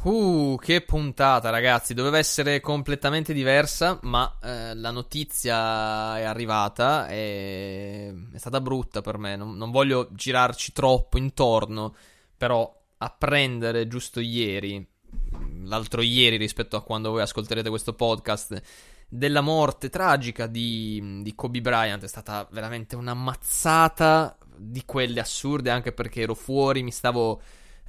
Uh, che puntata, ragazzi. Doveva essere completamente diversa, ma eh, la notizia è arrivata e è stata brutta per me. Non, non voglio girarci troppo intorno, però apprendere giusto ieri, l'altro ieri rispetto a quando voi ascolterete questo podcast, della morte tragica di, di Kobe Bryant è stata veramente una mazzata di quelle assurde, anche perché ero fuori, mi stavo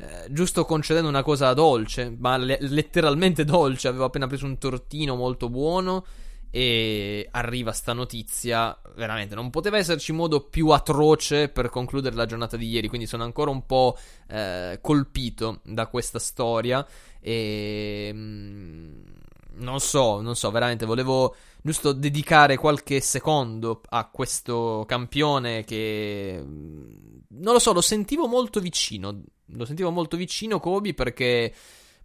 eh, giusto concedendo una cosa dolce, ma le- letteralmente dolce. Avevo appena preso un tortino molto buono. E arriva sta notizia. Veramente, non poteva esserci modo più atroce per concludere la giornata di ieri. Quindi sono ancora un po' eh, colpito da questa storia. E. Mm, non so, non so, veramente volevo giusto dedicare qualche secondo a questo campione che mm, non lo so, lo sentivo molto vicino lo sentivo molto vicino Kobe perché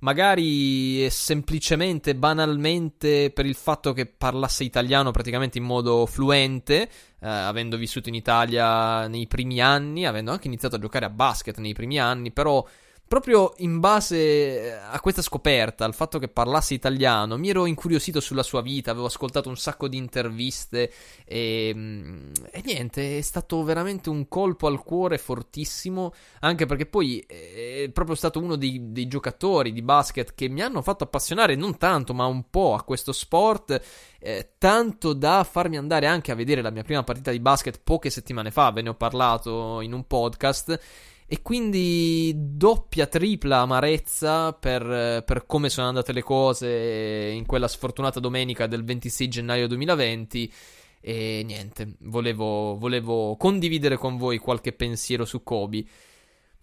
magari semplicemente, banalmente per il fatto che parlasse italiano praticamente in modo fluente, eh, avendo vissuto in Italia nei primi anni, avendo anche iniziato a giocare a basket nei primi anni, però proprio in base eh, a questa scoperta, al fatto che parlasse italiano, mi ero incuriosito sulla sua vita, avevo ascoltato un sacco di interviste e, mm, e niente, è stato veramente un colpo al cuore fortissimo, anche perché poi è proprio stato uno dei, dei giocatori di basket che mi hanno fatto appassionare non tanto, ma un po' a questo sport, eh, tanto da farmi andare anche a vedere la mia prima partita di basket poche settimane fa, ve ne ho parlato in un podcast. E quindi doppia, tripla amarezza per, per, come sono andate le cose in quella sfortunata domenica del 26 gennaio 2020. E niente, volevo, volevo condividere con voi qualche pensiero su Kobe.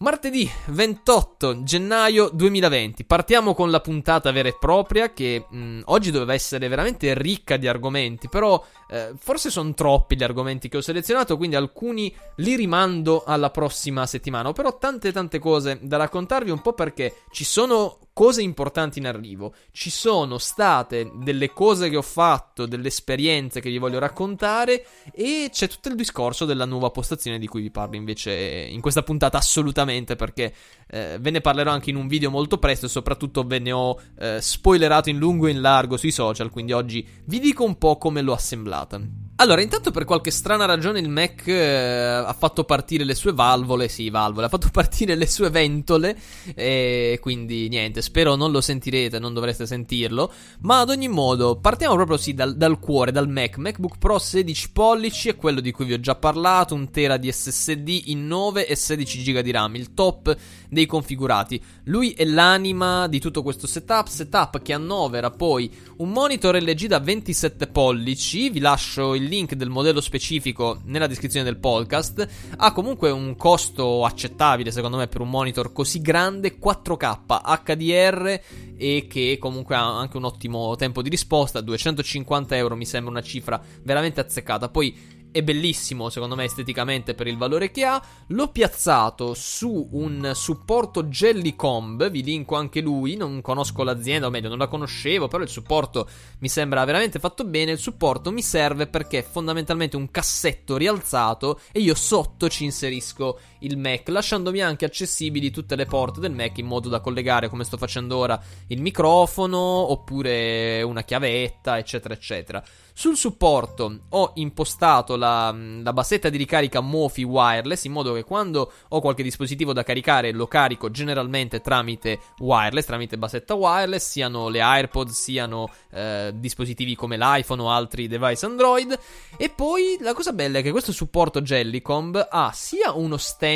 Martedì 28 gennaio 2020. Partiamo con la puntata vera e propria che mh, oggi doveva essere veramente ricca di argomenti, però eh, forse sono troppi gli argomenti che ho selezionato, quindi alcuni li rimando alla prossima settimana. Ho però tante tante cose da raccontarvi un po' perché ci sono cose importanti in arrivo. Ci sono state delle cose che ho fatto, delle esperienze che vi voglio raccontare e c'è tutto il discorso della nuova postazione di cui vi parlo invece in questa puntata assolutamente perché eh, ve ne parlerò anche in un video molto presto e soprattutto ve ne ho eh, spoilerato in lungo e in largo sui social, quindi oggi vi dico un po' come l'ho assemblata. Allora, intanto per qualche strana ragione il Mac eh, ha fatto partire le sue valvole, sì, valvole, ha fatto partire le sue ventole e quindi niente, spero non lo sentirete, non dovreste sentirlo, ma ad ogni modo partiamo proprio sì dal, dal cuore, dal Mac, MacBook Pro 16 pollici è quello di cui vi ho già parlato, un tera di SSD in 9 e 16 GB di RAM, il top dei configurati. Lui è l'anima di tutto questo setup, setup che annovera poi un monitor LG da 27 pollici, vi lascio il link del modello specifico nella descrizione del podcast. Ha comunque un costo accettabile, secondo me, per un monitor così grande, 4K HDR e che comunque ha anche un ottimo tempo di risposta. 250 euro mi sembra una cifra veramente azzeccata. Poi è bellissimo secondo me esteticamente per il valore che ha. L'ho piazzato su un supporto Jellycomb, vi linko anche lui, non conosco l'azienda, o meglio non la conoscevo, però il supporto mi sembra veramente fatto bene. Il supporto mi serve perché è fondamentalmente un cassetto rialzato e io sotto ci inserisco il Mac, lasciandomi anche accessibili tutte le porte del Mac in modo da collegare come sto facendo ora il microfono oppure una chiavetta, eccetera, eccetera. Sul supporto ho impostato la, la, bassetta di ricarica Mofi wireless in modo che quando ho qualche dispositivo da caricare lo carico generalmente tramite wireless, tramite bassetta wireless, siano le AirPods, siano eh, dispositivi come l'iPhone o altri device Android. E poi la cosa bella è che questo supporto Jellycomb ha sia uno stand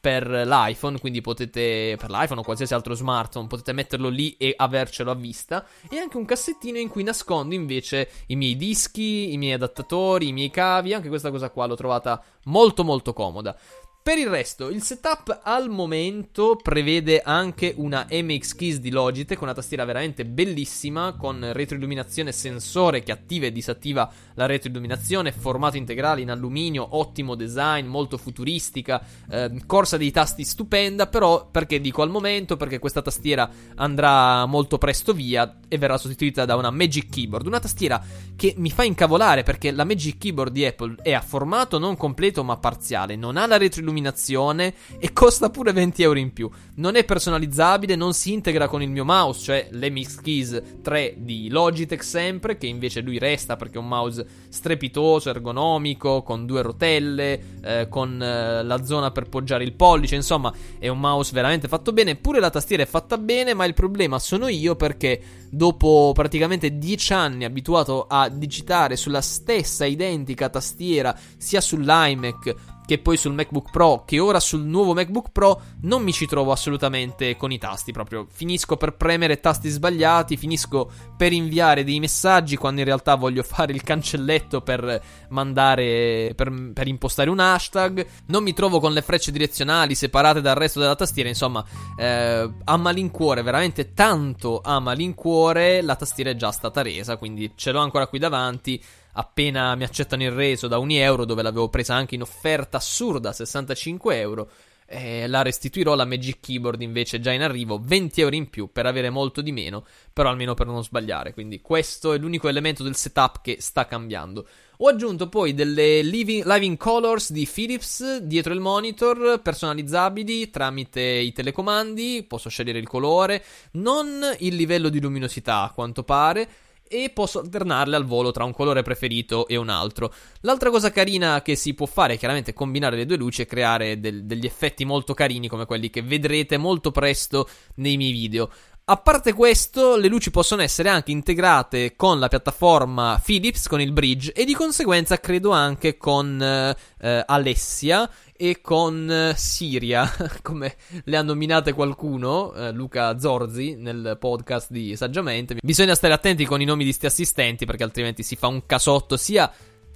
per l'iPhone, quindi potete per l'iPhone o qualsiasi altro smartphone potete metterlo lì e avercelo a vista e anche un cassettino in cui nascondo invece i miei dischi, i miei adattatori, i miei cavi, anche questa cosa qua l'ho trovata molto molto comoda. Per il resto, il setup al momento prevede anche una MX Keys di Logitech, una tastiera veramente bellissima con retroilluminazione sensore che attiva e disattiva la retroilluminazione, formato integrale in alluminio, ottimo design, molto futuristica, eh, corsa dei tasti stupenda, però perché dico al momento? Perché questa tastiera andrà molto presto via e verrà sostituita da una Magic Keyboard, una tastiera che mi fa incavolare perché la Magic Keyboard di Apple è a formato non completo ma parziale, non ha la retroilluminazione illuminazione e costa pure 20 euro in più. Non è personalizzabile, non si integra con il mio mouse, cioè l'MX Keys 3 di Logitech sempre, che invece lui resta perché è un mouse strepitoso, ergonomico, con due rotelle, eh, con eh, la zona per poggiare il pollice, insomma è un mouse veramente fatto bene, pure la tastiera è fatta bene, ma il problema sono io perché dopo praticamente 10 anni abituato a digitare sulla stessa identica tastiera sia sull'iMac che poi sul MacBook Pro, che ora sul nuovo MacBook Pro non mi ci trovo assolutamente con i tasti, proprio finisco per premere tasti sbagliati, finisco per inviare dei messaggi quando in realtà voglio fare il cancelletto per mandare, per, per impostare un hashtag, non mi trovo con le frecce direzionali separate dal resto della tastiera, insomma, eh, a malincuore, veramente tanto a malincuore, la tastiera è già stata resa, quindi ce l'ho ancora qui davanti appena mi accettano il reso da un euro, dove l'avevo presa anche in offerta assurda, 65 euro. Eh, la restituirò la Magic Keyboard invece già in arrivo 20 euro in più per avere molto di meno però almeno per non sbagliare quindi questo è l'unico elemento del setup che sta cambiando ho aggiunto poi delle living, living colors di Philips dietro il monitor personalizzabili tramite i telecomandi posso scegliere il colore non il livello di luminosità a quanto pare e posso alternarle al volo tra un colore preferito e un altro. L'altra cosa carina che si può fare è chiaramente combinare le due luci e creare del, degli effetti molto carini come quelli che vedrete molto presto nei miei video. A parte questo, le luci possono essere anche integrate con la piattaforma Philips, con il bridge, e di conseguenza credo anche con eh, Alessia e con eh, Siria, come le ha nominate qualcuno, eh, Luca Zorzi, nel podcast di Saggiamente. Bisogna stare attenti con i nomi di sti assistenti perché altrimenti si fa un casotto sia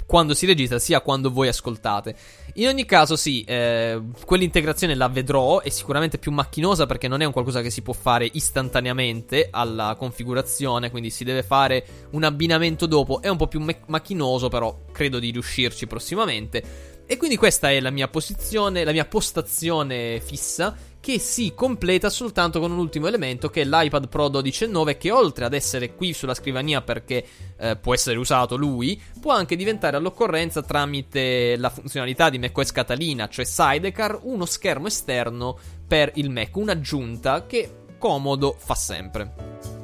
quando si registra sia quando voi ascoltate. In ogni caso, sì, eh, quell'integrazione la vedrò, è sicuramente più macchinosa perché non è un qualcosa che si può fare istantaneamente alla configurazione, quindi si deve fare un abbinamento dopo, è un po' più me- macchinoso, però credo di riuscirci prossimamente. E quindi questa è la mia posizione, la mia postazione fissa che si completa soltanto con un ultimo elemento che è l'iPad Pro 12.9 che oltre ad essere qui sulla scrivania perché eh, può essere usato lui, può anche diventare all'occorrenza tramite la funzionalità di macOS Catalina, cioè Sidecar, uno schermo esterno per il Mac, un'aggiunta che comodo fa sempre.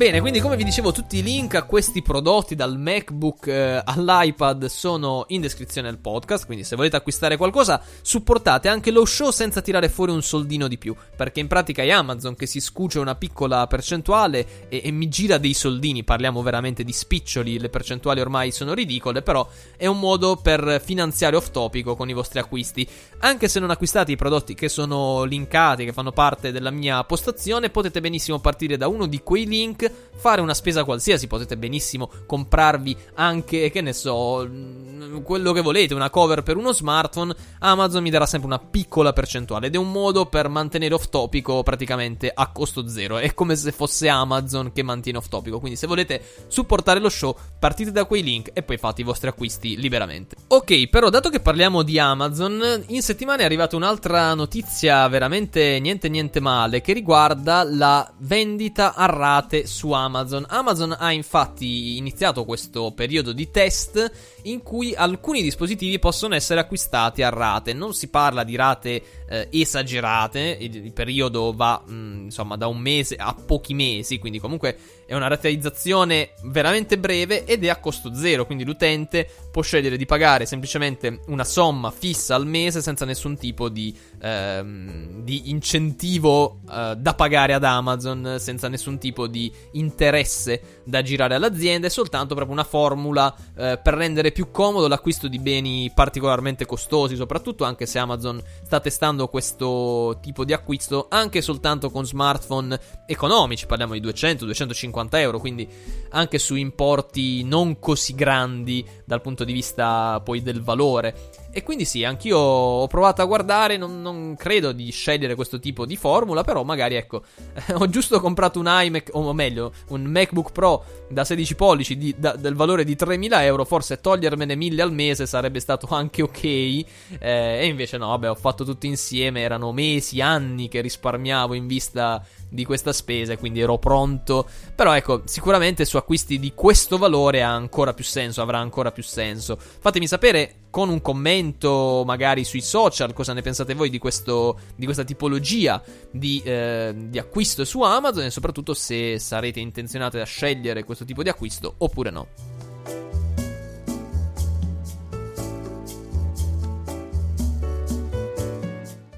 Bene, quindi come vi dicevo, tutti i link a questi prodotti dal MacBook eh, all'iPad sono in descrizione del podcast, quindi se volete acquistare qualcosa supportate anche lo show senza tirare fuori un soldino di più, perché in pratica è Amazon che si scuce una piccola percentuale e, e mi gira dei soldini, parliamo veramente di spiccioli, le percentuali ormai sono ridicole, però è un modo per finanziare off topico con i vostri acquisti. Anche se non acquistate i prodotti che sono linkati, che fanno parte della mia postazione, potete benissimo partire da uno di quei link fare una spesa qualsiasi, potete benissimo comprarvi anche, che ne so, mm, quello che volete, una cover per uno smartphone, Amazon mi darà sempre una piccola percentuale ed è un modo per mantenere off topico praticamente a costo zero, è come se fosse Amazon che mantiene off topico, quindi se volete supportare lo show partite da quei link e poi fate i vostri acquisti liberamente. Ok, però dato che parliamo di Amazon, in settimana è arrivata un'altra notizia veramente niente niente male che riguarda la vendita a rate su su Amazon. Amazon ha infatti iniziato questo periodo di test in cui alcuni dispositivi possono essere acquistati a rate. Non si parla di rate eh, esagerate, il, il, periodo va mh, mm, insomma da un mese a pochi mesi, quindi comunque è una rateizzazione veramente breve ed è a costo zero, quindi l'utente può scegliere di pagare semplicemente una somma fissa al mese senza nessun tipo di, ehm, di incentivo eh, da pagare ad Amazon, senza nessun tipo di interesse da girare all'azienda, è soltanto proprio una formula eh, per rendere più comodo l'acquisto di beni particolarmente costosi, soprattutto anche se Amazon sta testando questo tipo di acquisto anche soltanto con smartphone economici, parliamo di 200-250 euro, quindi anche su importi non così grandi dal punto di vista poi del valore. E quindi sì, anch'io ho provato a guardare, non, non, credo di scegliere questo tipo di formula, però magari ecco, ho giusto comprato un iMac, o meglio, un MacBook Pro da 16 pollici di, da, del valore di 3.000 euro, forse togliermene 1.000 al mese sarebbe stato anche ok, eh, e invece no, vabbè, ho fatto tutto insieme, erano mesi, anni che risparmiavo in vista di questa spesa, quindi ero pronto. Però ecco, sicuramente su acquisti di questo valore ha ancora più senso, avrà ancora più senso. Fatemi sapere con un commento magari sui social cosa ne pensate voi di, questo, di questa tipologia di, eh, di acquisto su Amazon e soprattutto se sarete intenzionati a scegliere questo tipo di acquisto oppure no.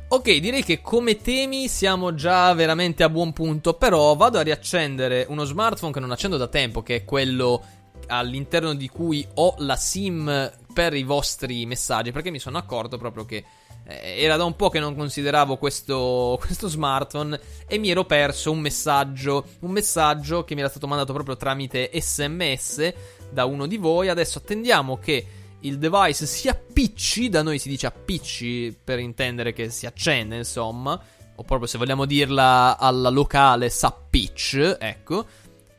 Ok, direi che come temi siamo già veramente a buon punto, però vado a riaccendere uno smartphone che non accendo da tempo, che è quello all'interno di cui ho la SIM per i vostri messaggi, perché mi sono accorto proprio che eh, era da un po' che non consideravo questo, questo, smartphone e mi ero perso un messaggio, un messaggio che mi era stato mandato proprio tramite SMS da uno di voi. Adesso attendiamo che il device si appicci, da noi si dice appicci per intendere che si accende, insomma, o proprio se vogliamo dirla alla locale, s'appicci, ecco.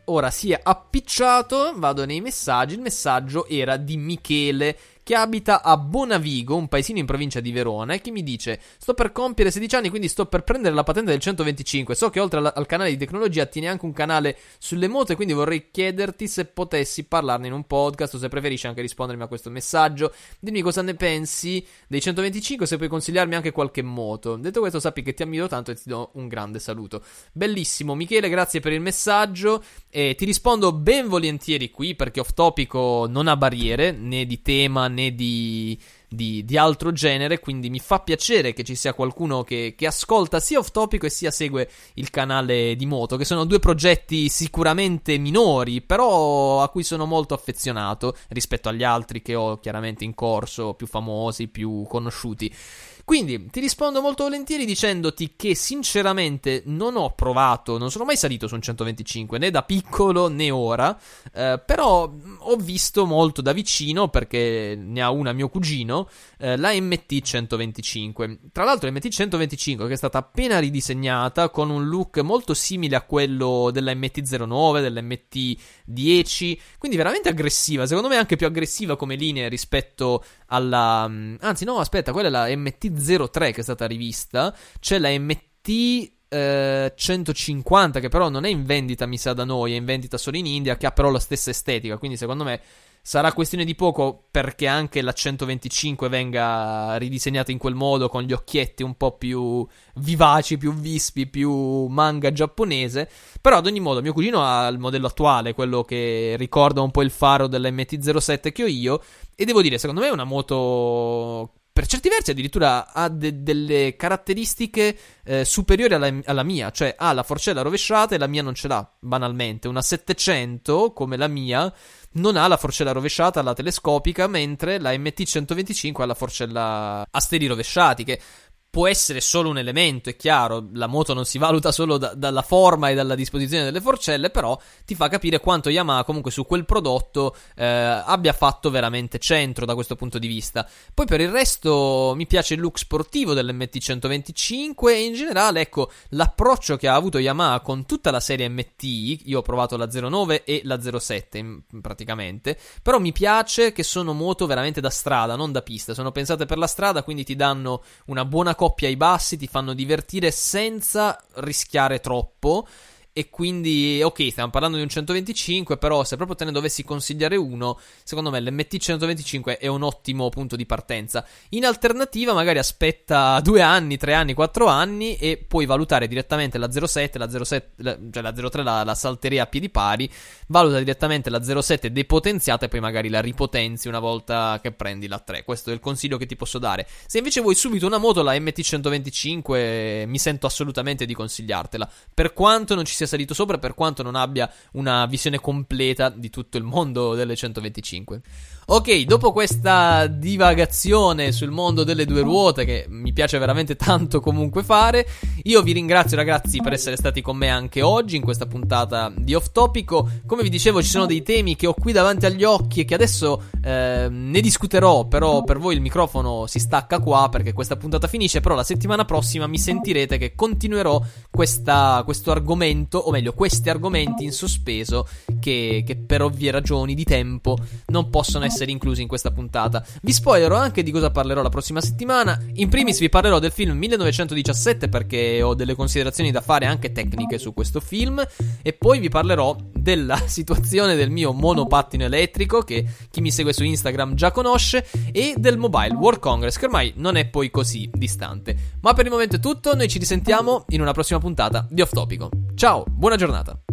Ora si è appicciato, vado nei messaggi, il messaggio era di Michele che abita a Bonavigo, un paesino in provincia di Verona, e che mi dice: Sto per compiere 16 anni, quindi sto per prendere la patente del 125. So che oltre al, al canale di tecnologia tieni anche un canale sulle moto, e quindi vorrei chiederti se potessi parlarne in un podcast o se preferisci anche rispondermi a questo messaggio. Dimmi cosa ne pensi dei 125, se puoi consigliarmi anche qualche moto. Detto questo, sappi che ti ammiro tanto e ti do un grande saluto. Bellissimo, Michele, grazie per il messaggio. E ti rispondo ben volentieri qui perché off topico non ha barriere né di tema né di, di, di, altro genere, quindi mi fa piacere che ci sia qualcuno che, che, ascolta sia off topic e sia segue il canale di moto, che sono due progetti sicuramente minori, però a cui sono molto affezionato rispetto agli altri che ho chiaramente in corso, più famosi, più conosciuti. Quindi ti rispondo molto volentieri dicendoti che sinceramente non ho provato, non sono mai salito su un 125 né da piccolo né ora, eh, però ho visto molto da vicino perché ne ha una mio cugino, eh, la MT 125. Tra l'altro MT 125 che è stata appena ridisegnata con un look molto simile a quello della MT 09, della MT 10, quindi veramente aggressiva, secondo me anche più aggressiva come linea rispetto alla... Mm, anzi no, aspetta, quella è la MT03 che è stata rivista, c'è la MT... 150 eh, che però non è in vendita mi sa da noi è in vendita solo in India che ha però la stessa estetica. Quindi secondo me Sarà questione di poco perché anche la 125 venga ridisegnata in quel modo con gli occhietti un po' più vivaci, più vispi, più manga giapponese. Però ad ogni modo mio cugino ha il modello attuale, quello che ricorda un po' il faro dell'MT07 che ho io. E devo dire, secondo me è una moto per certi versi addirittura ha de- delle caratteristiche eh, superiori alla, alla, mia, cioè ha la forcella rovesciata e la mia non ce l'ha, banalmente. Una 700 come la mia non ha la forcella rovesciata, la telescopica, mentre la MT125 ha la forcella a steli rovesciati, che può essere solo un elemento, è chiaro, la moto non si valuta solo da, dalla forma e dalla disposizione delle forcelle, però ti fa capire quanto Yamaha comunque su quel prodotto eh, abbia fatto veramente centro da questo punto di vista. Poi per il resto mi piace il look sportivo dell'MT125 e in generale, ecco, l'approccio che ha avuto Yamaha con tutta la serie MT, io ho provato la 09 e la 07 praticamente, però mi piace che sono moto veramente da strada, non da pista, sono pensate per la strada, quindi ti danno una buona coppia ai bassi, ti fanno divertire senza rischiare troppo. E quindi, ok, stiamo parlando di un 125, però se proprio te ne dovessi consigliare uno, secondo me l'MT 125 è un ottimo punto di partenza. In alternativa, magari aspetta due anni, tre anni, quattro anni e puoi valutare direttamente la 07, la 07, la, cioè la 03, la, la salteria a piedi pari, valuta direttamente la 07 depotenziata e poi magari la ripotenzi una volta che prendi la 3. Questo è il consiglio che ti posso dare. Se invece vuoi subito una moto, la MT 125, mi sento assolutamente di consigliartela. Per quanto non ci sia sia salito sopra per quanto non abbia una visione completa di tutto il mondo delle 125. Ok, dopo questa divagazione sul mondo delle due ruote, che mi piace veramente tanto comunque fare, io vi ringrazio ragazzi per essere stati con me anche oggi in questa puntata di Off Topico. Come vi dicevo, ci sono dei temi che ho qui davanti agli occhi e che adesso eh, ne discuterò, però per voi il microfono si stacca qua perché questa puntata finisce, però la settimana prossima mi sentirete che continuerò questa, questo argomento, o meglio, questi argomenti in sospeso che, che per ovvie ragioni di tempo non possono essere essere inclusi in questa puntata. Vi spoilerò anche di cosa parlerò la prossima settimana. In primis vi parlerò del film 1917 perché ho delle considerazioni da fare anche tecniche su questo film e poi vi parlerò della situazione del mio monopattino elettrico che chi mi segue su Instagram già conosce e del Mobile World Congress che ormai non è poi così distante. Ma per il momento è tutto, noi ci risentiamo in una prossima puntata di Off Topico. Ciao, buona giornata.